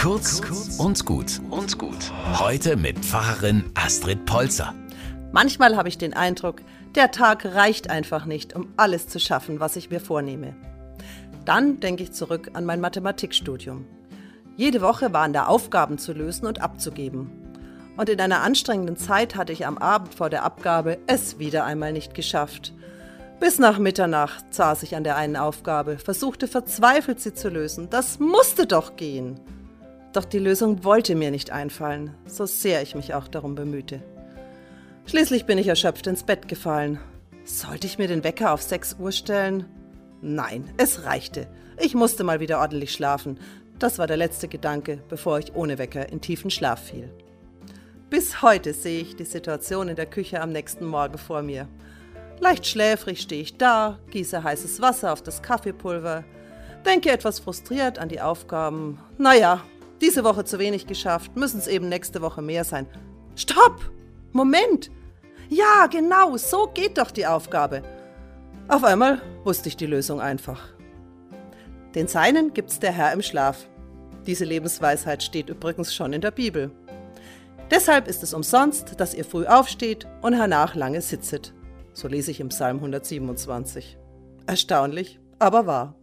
Kurz und gut und gut. Heute mit Pfarrerin Astrid Polzer. Manchmal habe ich den Eindruck, der Tag reicht einfach nicht, um alles zu schaffen, was ich mir vornehme. Dann denke ich zurück an mein Mathematikstudium. Jede Woche waren da Aufgaben zu lösen und abzugeben. Und in einer anstrengenden Zeit hatte ich am Abend vor der Abgabe es wieder einmal nicht geschafft. Bis nach Mitternacht saß ich an der einen Aufgabe, versuchte verzweifelt sie zu lösen. Das musste doch gehen. Doch die Lösung wollte mir nicht einfallen, so sehr ich mich auch darum bemühte. Schließlich bin ich erschöpft ins Bett gefallen. Sollte ich mir den Wecker auf 6 Uhr stellen? Nein, es reichte. Ich musste mal wieder ordentlich schlafen. Das war der letzte Gedanke, bevor ich ohne Wecker in tiefen Schlaf fiel. Bis heute sehe ich die Situation in der Küche am nächsten Morgen vor mir. Leicht schläfrig stehe ich da, gieße heißes Wasser auf das Kaffeepulver, denke etwas frustriert an die Aufgaben. Naja, diese Woche zu wenig geschafft, müssen es eben nächste Woche mehr sein. Stopp! Moment! Ja, genau, so geht doch die Aufgabe. Auf einmal wusste ich die Lösung einfach. Den Seinen gibt's der Herr im Schlaf. Diese Lebensweisheit steht übrigens schon in der Bibel. Deshalb ist es umsonst, dass ihr früh aufsteht und hernach lange sitzet. So lese ich im Psalm 127. Erstaunlich, aber wahr.